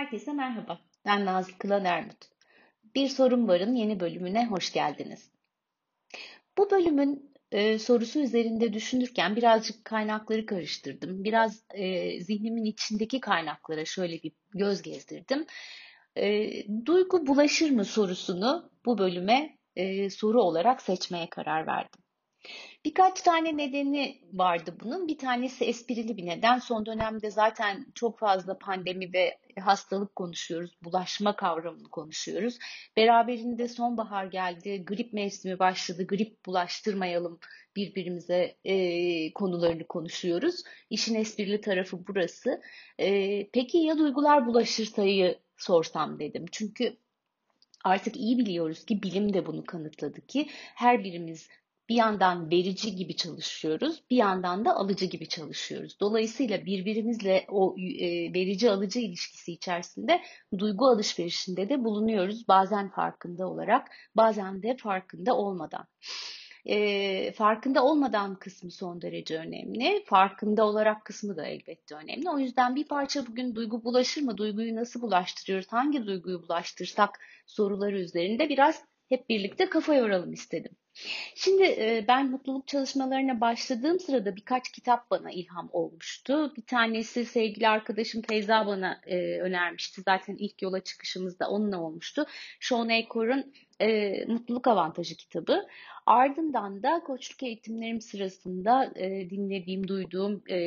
Herkese merhaba. Ben Nazlı Kılan Ermut. Bir Sorun Var'ın yeni bölümüne hoş geldiniz. Bu bölümün e, sorusu üzerinde düşünürken birazcık kaynakları karıştırdım. Biraz e, zihnimin içindeki kaynaklara şöyle bir göz gezdirdim. E, duygu bulaşır mı sorusunu bu bölüme e, soru olarak seçmeye karar verdim. Birkaç tane nedeni vardı bunun. Bir tanesi esprili bir neden. Son dönemde zaten çok fazla pandemi ve hastalık konuşuyoruz. Bulaşma kavramını konuşuyoruz. Beraberinde sonbahar geldi. Grip mevsimi başladı. Grip bulaştırmayalım birbirimize e, konularını konuşuyoruz. İşin esprili tarafı burası. E, peki ya duygular bulaşırsayı sorsam dedim. Çünkü artık iyi biliyoruz ki bilim de bunu kanıtladı ki her birimiz bir yandan verici gibi çalışıyoruz, bir yandan da alıcı gibi çalışıyoruz. Dolayısıyla birbirimizle o e, verici alıcı ilişkisi içerisinde duygu alışverişinde de bulunuyoruz. Bazen farkında olarak, bazen de farkında olmadan. E, farkında olmadan kısmı son derece önemli. Farkında olarak kısmı da elbette önemli. O yüzden bir parça bugün duygu bulaşır mı? Duyguyu nasıl bulaştırıyoruz? Hangi duyguyu bulaştırsak soruları üzerinde biraz hep birlikte kafa yoralım istedim. Şimdi e, ben mutluluk çalışmalarına başladığım sırada birkaç kitap bana ilham olmuştu. Bir tanesi sevgili arkadaşım Feyza bana e, önermişti. Zaten ilk yola çıkışımızda onunla olmuştu. Sean Acor'un e, Mutluluk Avantajı kitabı. Ardından da koçluk eğitimlerim sırasında e, dinlediğim, duyduğum e,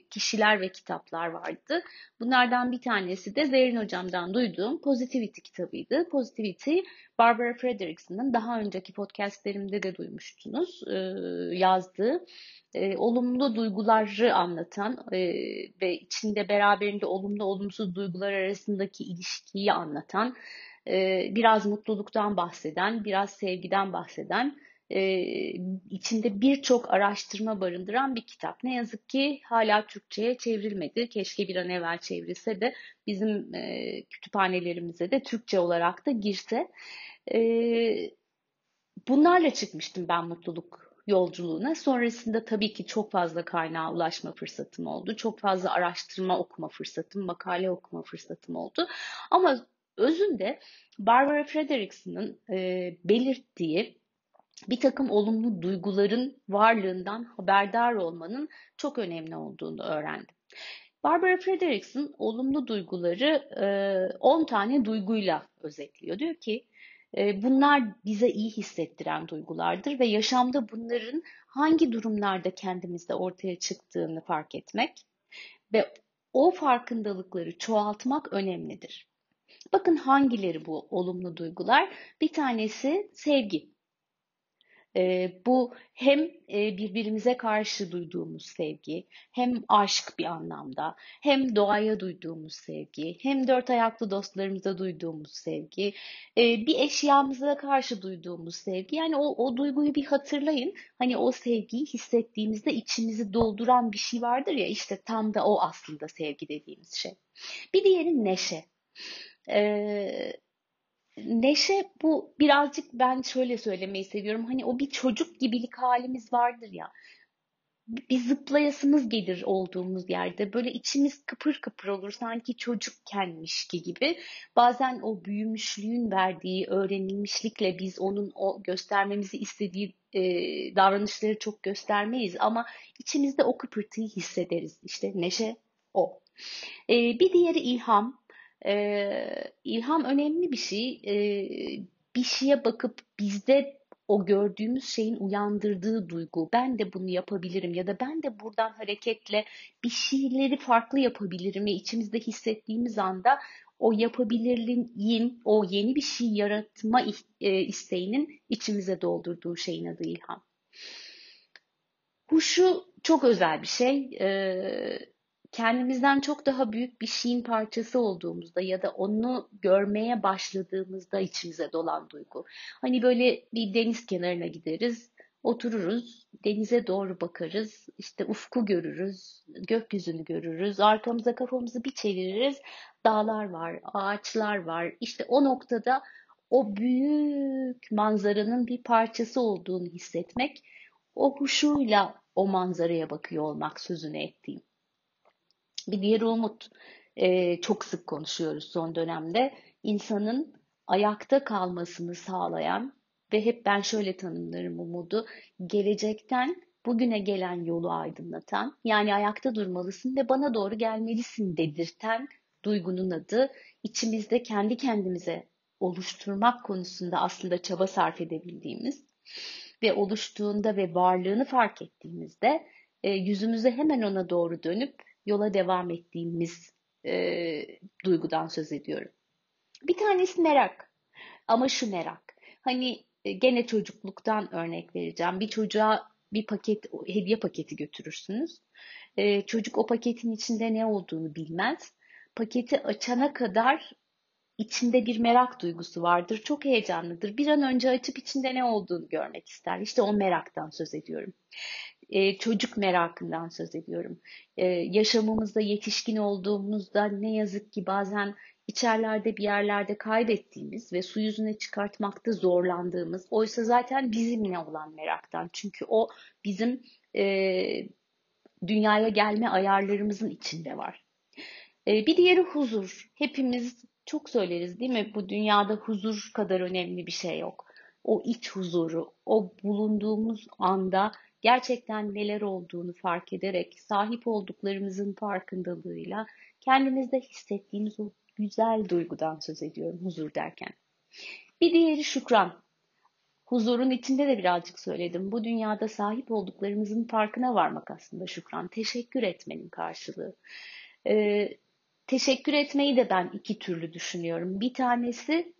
kişiler ve kitaplar vardı. Bunlardan bir tanesi de Zerrin Hocam'dan duyduğum Positivity kitabıydı. Positivity, Barbara Fredrickson'ın daha önceki podcastlerimde de duymuştunuz e, yazdığı e, olumlu duyguları anlatan e, ve içinde beraberinde olumlu olumsuz duygular arasındaki ilişkiyi anlatan e, biraz mutluluktan bahseden, biraz sevgiden bahseden, e, içinde birçok araştırma barındıran bir kitap. Ne yazık ki hala Türkçe'ye çevrilmedi. Keşke bir an evvel çevrilse de bizim e, kütüphanelerimize de Türkçe olarak da girse. Bunlarla çıkmıştım ben mutluluk yolculuğuna. Sonrasında tabii ki çok fazla kaynağa ulaşma fırsatım oldu. Çok fazla araştırma okuma fırsatım, makale okuma fırsatım oldu. Ama özünde Barbara Fredrickson'ın e, belirttiği bir takım olumlu duyguların varlığından haberdar olmanın çok önemli olduğunu öğrendim. Barbara Fredrickson olumlu duyguları e, 10 tane duyguyla özetliyor. Diyor ki e, bunlar bize iyi hissettiren duygulardır ve yaşamda bunların hangi durumlarda kendimizde ortaya çıktığını fark etmek ve o farkındalıkları çoğaltmak önemlidir. Bakın hangileri bu olumlu duygular? Bir tanesi sevgi. E, bu hem e, birbirimize karşı duyduğumuz sevgi, hem aşk bir anlamda, hem doğaya duyduğumuz sevgi, hem dört ayaklı dostlarımıza duyduğumuz sevgi, e, bir eşyamıza karşı duyduğumuz sevgi. Yani o, o duyguyu bir hatırlayın. Hani o sevgiyi hissettiğimizde içimizi dolduran bir şey vardır ya işte tam da o aslında sevgi dediğimiz şey. Bir diğeri neşe. Ee, neşe bu birazcık ben şöyle söylemeyi seviyorum. Hani o bir çocuk gibilik halimiz vardır ya. Bir zıplayasımız gelir olduğumuz yerde. Böyle içimiz kıpır kıpır olur sanki çocukkenmiş gibi. Bazen o büyümüşlüğün verdiği öğrenilmişlikle biz onun o göstermemizi istediği e, davranışları çok göstermeyiz. Ama içimizde o kıpırtıyı hissederiz. İşte neşe o. E, bir diğeri ilham. Ee, ilham önemli bir şey. Ee, bir şeye bakıp bizde o gördüğümüz şeyin uyandırdığı duygu. Ben de bunu yapabilirim ya da ben de buradan hareketle bir şeyleri farklı yapabilirim ve içimizde hissettiğimiz anda o yapabilirliğin, o yeni bir şey yaratma e, isteğinin içimize doldurduğu şeyin adı ilham. Bu şu çok özel bir şey. Ee, kendimizden çok daha büyük bir şeyin parçası olduğumuzda ya da onu görmeye başladığımızda içimize dolan duygu. Hani böyle bir deniz kenarına gideriz, otururuz, denize doğru bakarız, işte ufku görürüz, gökyüzünü görürüz, arkamıza kafamızı bir çeviririz, dağlar var, ağaçlar var. İşte o noktada o büyük manzaranın bir parçası olduğunu hissetmek, o huşuyla o manzaraya bakıyor olmak sözünü ettiğim. Bir diğeri umut. e, çok sık konuşuyoruz son dönemde. İnsanın ayakta kalmasını sağlayan ve hep ben şöyle tanımlarım umudu, gelecekten bugüne gelen yolu aydınlatan, yani ayakta durmalısın ve bana doğru gelmelisin dedirten duygunun adı içimizde kendi kendimize oluşturmak konusunda aslında çaba sarf edebildiğimiz ve oluştuğunda ve varlığını fark ettiğimizde e, yüzümüzü hemen ona doğru dönüp yola devam ettiğimiz e, duygudan söz ediyorum. Bir tanesi merak ama şu merak. Hani e, gene çocukluktan örnek vereceğim. Bir çocuğa bir paket hediye paketi götürürsünüz. E, çocuk o paketin içinde ne olduğunu bilmez. Paketi açana kadar içinde bir merak duygusu vardır. Çok heyecanlıdır. Bir an önce açıp içinde ne olduğunu görmek ister. İşte o meraktan söz ediyorum. Ee, çocuk merakından söz ediyorum. Ee, yaşamımızda yetişkin olduğumuzda ne yazık ki bazen içerlerde bir yerlerde kaybettiğimiz ve su yüzüne çıkartmakta zorlandığımız oysa zaten bizimle olan meraktan. Çünkü o bizim e, dünyaya gelme ayarlarımızın içinde var. E, bir diğeri huzur. Hepimiz çok söyleriz değil mi? Bu dünyada huzur kadar önemli bir şey yok. O iç huzuru, o bulunduğumuz anda gerçekten neler olduğunu fark ederek, sahip olduklarımızın farkındalığıyla kendimizde hissettiğimiz o güzel duygudan söz ediyorum huzur derken. Bir diğeri şükran. Huzurun içinde de birazcık söyledim. Bu dünyada sahip olduklarımızın farkına varmak aslında şükran. Teşekkür etmenin karşılığı. Ee, teşekkür etmeyi de ben iki türlü düşünüyorum. Bir tanesi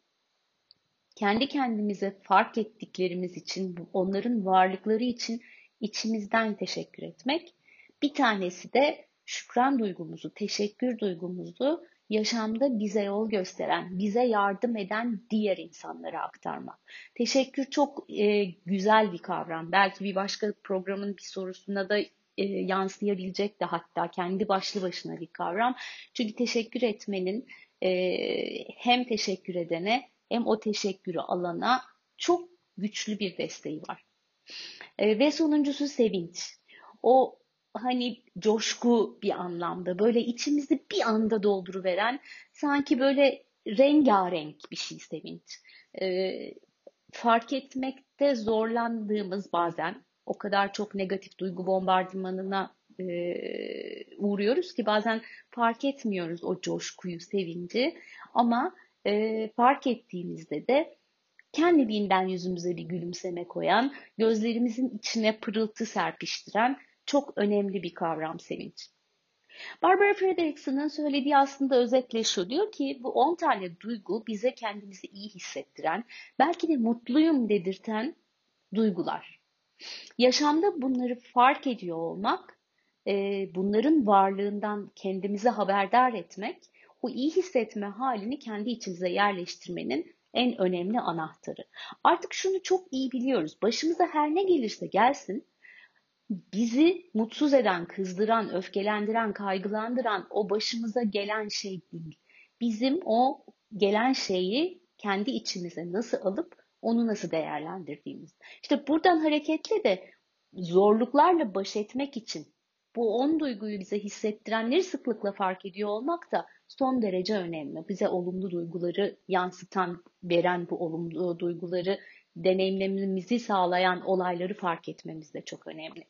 kendi kendimize fark ettiklerimiz için, onların varlıkları için içimizden teşekkür etmek. Bir tanesi de şükran duygumuzu, teşekkür duygumuzu yaşamda bize yol gösteren, bize yardım eden diğer insanlara aktarmak. Teşekkür çok e, güzel bir kavram. Belki bir başka programın bir sorusuna da e, yansıyabilecek de hatta kendi başlı başına bir kavram. Çünkü teşekkür etmenin e, hem teşekkür edene hem o teşekkürü alana çok güçlü bir desteği var. E, ve sonuncusu sevinç. O hani coşku bir anlamda böyle içimizi bir anda dolduruveren sanki böyle rengarenk bir şey sevinç. E, fark etmekte zorlandığımız bazen o kadar çok negatif duygu bombardımanına e, uğruyoruz ki bazen fark etmiyoruz o coşkuyu, sevinci ama e, fark ettiğimizde de kendiliğinden yüzümüze bir gülümseme koyan, gözlerimizin içine pırıltı serpiştiren çok önemli bir kavram sevinç. Barbara Fredrickson'ın söylediği aslında özetle şu diyor ki bu 10 tane duygu bize kendimizi iyi hissettiren, belki de mutluyum dedirten duygular. Yaşamda bunları fark ediyor olmak, e, bunların varlığından kendimizi haberdar etmek, o iyi hissetme halini kendi içimize yerleştirmenin en önemli anahtarı. Artık şunu çok iyi biliyoruz. Başımıza her ne gelirse gelsin, bizi mutsuz eden, kızdıran, öfkelendiren, kaygılandıran o başımıza gelen şey değil. Bizim o gelen şeyi kendi içimize nasıl alıp onu nasıl değerlendirdiğimiz. İşte buradan hareketle de zorluklarla baş etmek için bu on duyguyu bize hissettirenleri sıklıkla fark ediyor olmak da son derece önemli. Bize olumlu duyguları yansıtan, veren bu olumlu duyguları deneyimlememizi sağlayan olayları fark etmemiz de çok önemli.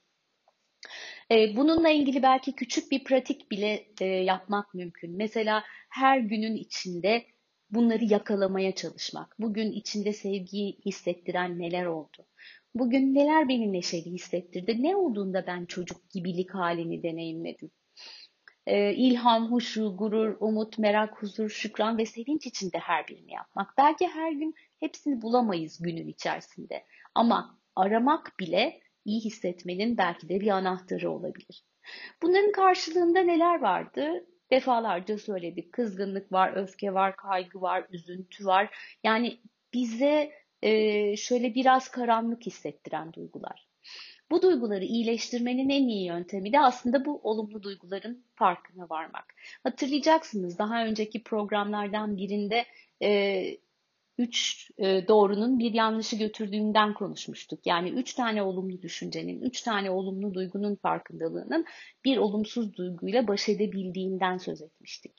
E, bununla ilgili belki küçük bir pratik bile e, yapmak mümkün. Mesela her günün içinde bunları yakalamaya çalışmak. Bugün içinde sevgiyi hissettiren neler oldu? Bugün neler beni neşeli hissettirdi? Ne olduğunda ben çocuk gibilik halini deneyimledim? Ee, ilham, huşu, gurur, umut, merak, huzur, şükran ve sevinç içinde her birini yapmak. Belki her gün hepsini bulamayız günün içerisinde. Ama aramak bile iyi hissetmenin belki de bir anahtarı olabilir. Bunların karşılığında neler vardı? Defalarca söyledik. Kızgınlık var, öfke var, kaygı var, üzüntü var. Yani bize e, şöyle biraz karanlık hissettiren duygular. Bu duyguları iyileştirmenin en iyi yöntemi de aslında bu olumlu duyguların farkına varmak. Hatırlayacaksınız daha önceki programlardan birinde e, üç e, doğrunun bir yanlışı götürdüğünden konuşmuştuk. Yani üç tane olumlu düşüncenin, üç tane olumlu duygunun farkındalığının bir olumsuz duyguyla baş edebildiğinden söz etmiştik.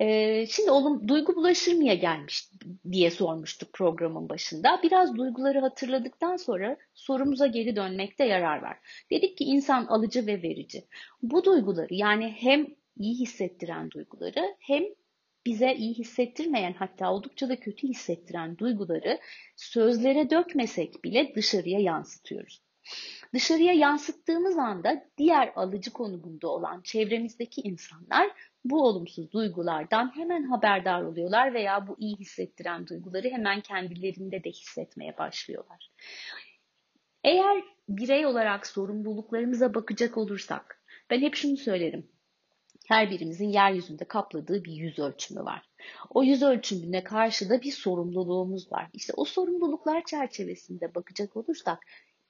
E, şimdi olum, duygu bulaşır mıya gelmiş diye sormuştuk programın başında. Biraz duyguları hatırladıktan sonra sorumuza geri dönmekte yarar var. Dedik ki insan alıcı ve verici. Bu duyguları yani hem iyi hissettiren duyguları hem bize iyi hissettirmeyen hatta oldukça da kötü hissettiren duyguları sözlere dökmesek bile dışarıya yansıtıyoruz. Dışarıya yansıttığımız anda diğer alıcı konumunda olan çevremizdeki insanlar bu olumsuz duygulardan hemen haberdar oluyorlar veya bu iyi hissettiren duyguları hemen kendilerinde de hissetmeye başlıyorlar. Eğer birey olarak sorumluluklarımıza bakacak olursak, ben hep şunu söylerim her birimizin yeryüzünde kapladığı bir yüz ölçümü var. O yüz ölçümüne karşı da bir sorumluluğumuz var. İşte o sorumluluklar çerçevesinde bakacak olursak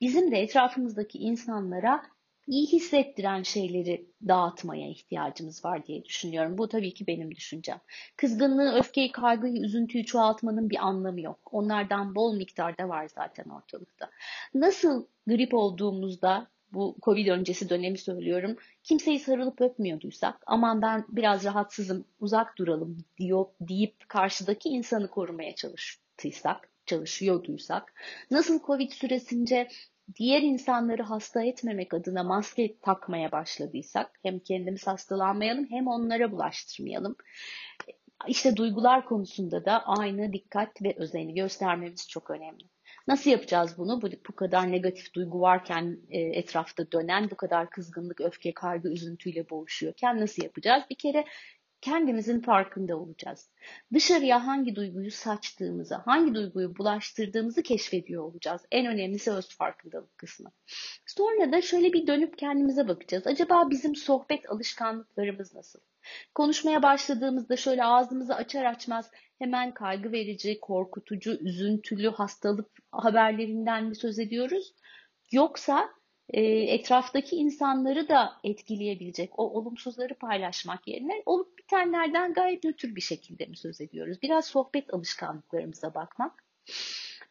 bizim de etrafımızdaki insanlara iyi hissettiren şeyleri dağıtmaya ihtiyacımız var diye düşünüyorum. Bu tabii ki benim düşüncem. Kızgınlığı, öfkeyi, kaygıyı, üzüntüyü çoğaltmanın bir anlamı yok. Onlardan bol miktarda var zaten ortalıkta. Nasıl grip olduğumuzda bu Covid öncesi dönemi söylüyorum. Kimseyi sarılıp öpmüyorduysak, aman ben biraz rahatsızım, uzak duralım diyor deyip karşıdaki insanı korumaya çalıştıysak, çalışıyorduysak, nasıl Covid süresince diğer insanları hasta etmemek adına maske takmaya başladıysak, hem kendimiz hastalanmayalım hem onlara bulaştırmayalım. İşte duygular konusunda da aynı dikkat ve özeni göstermemiz çok önemli. Nasıl yapacağız bunu? Bu, bu kadar negatif duygu varken e, etrafta dönen, bu kadar kızgınlık, öfke, kaygı, üzüntüyle boğuşuyorken nasıl yapacağız? Bir kere kendimizin farkında olacağız. Dışarıya hangi duyguyu saçtığımızı, hangi duyguyu bulaştırdığımızı keşfediyor olacağız. En önemlisi öz farkındalık kısmı. Sonra da şöyle bir dönüp kendimize bakacağız. Acaba bizim sohbet alışkanlıklarımız nasıl? Konuşmaya başladığımızda şöyle ağzımızı açar açmaz hemen kaygı verici, korkutucu, üzüntülü hastalık haberlerinden mi söz ediyoruz? Yoksa e, etraftaki insanları da etkileyebilecek o olumsuzları paylaşmak yerine olup bitenlerden gayet nötr bir şekilde mi söz ediyoruz? Biraz sohbet alışkanlıklarımıza bakmak.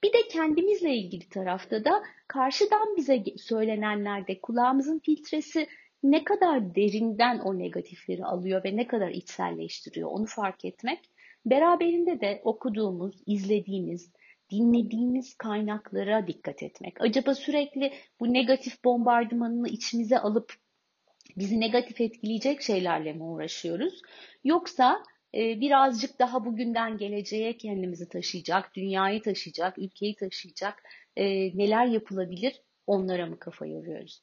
Bir de kendimizle ilgili tarafta da karşıdan bize söylenenlerde kulağımızın filtresi ne kadar derinden o negatifleri alıyor ve ne kadar içselleştiriyor onu fark etmek. Beraberinde de okuduğumuz, izlediğimiz, dinlediğimiz kaynaklara dikkat etmek. Acaba sürekli bu negatif bombardımanını içimize alıp bizi negatif etkileyecek şeylerle mi uğraşıyoruz? Yoksa e, birazcık daha bugünden geleceğe kendimizi taşıyacak, dünyayı taşıyacak, ülkeyi taşıyacak e, neler yapılabilir onlara mı kafa yoruyoruz?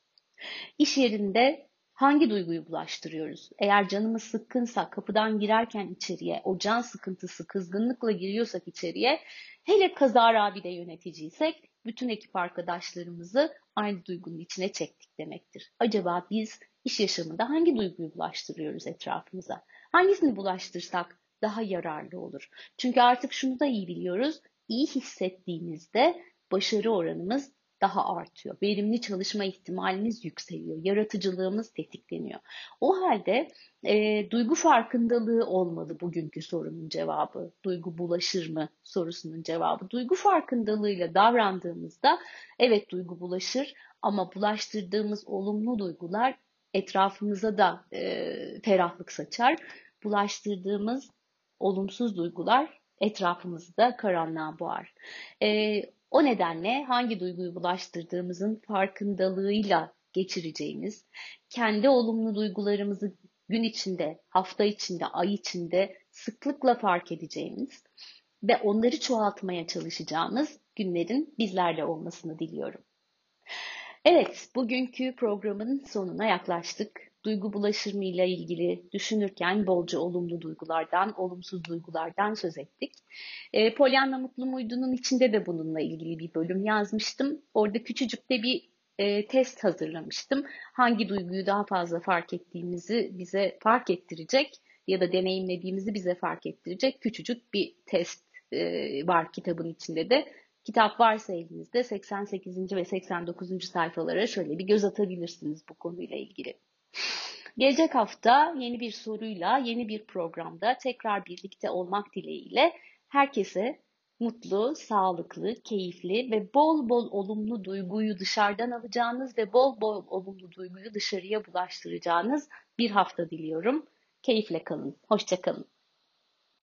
İş yerinde hangi duyguyu bulaştırıyoruz? Eğer canımız sıkkınsa kapıdan girerken içeriye o can sıkıntısı kızgınlıkla giriyorsak içeriye hele kazara bir de yöneticiysek bütün ekip arkadaşlarımızı aynı duygunun içine çektik demektir. Acaba biz iş yaşamında hangi duyguyu bulaştırıyoruz etrafımıza? Hangisini bulaştırsak daha yararlı olur? Çünkü artık şunu da iyi biliyoruz. İyi hissettiğimizde başarı oranımız daha artıyor. Verimli çalışma ihtimalimiz yükseliyor. Yaratıcılığımız tetikleniyor. O halde e, duygu farkındalığı olmalı bugünkü sorunun cevabı. Duygu bulaşır mı sorusunun cevabı. Duygu farkındalığıyla davrandığımızda evet duygu bulaşır ama bulaştırdığımız olumlu duygular etrafımıza da e, ferahlık saçar. Bulaştırdığımız olumsuz duygular etrafımızı da karanlığa boğar. E, o nedenle hangi duyguyu bulaştırdığımızın farkındalığıyla geçireceğimiz, kendi olumlu duygularımızı gün içinde, hafta içinde, ay içinde sıklıkla fark edeceğimiz ve onları çoğaltmaya çalışacağımız günlerin bizlerle olmasını diliyorum. Evet, bugünkü programın sonuna yaklaştık duygu bulaşırmı ile ilgili düşünürken bolca olumlu duygulardan, olumsuz duygulardan söz ettik. E, Pollyanna Mutlu Muydu'nun içinde de bununla ilgili bir bölüm yazmıştım. Orada küçücük de bir e, test hazırlamıştım. Hangi duyguyu daha fazla fark ettiğimizi bize fark ettirecek ya da deneyimlediğimizi bize fark ettirecek küçücük bir test e, var kitabın içinde de. Kitap varsa elinizde 88. ve 89. sayfalara şöyle bir göz atabilirsiniz bu konuyla ilgili. Gelecek hafta yeni bir soruyla, yeni bir programda tekrar birlikte olmak dileğiyle herkese mutlu, sağlıklı, keyifli ve bol bol olumlu duyguyu dışarıdan alacağınız ve bol bol olumlu duyguyu dışarıya bulaştıracağınız bir hafta diliyorum. Keyifle kalın. Hoşçakalın.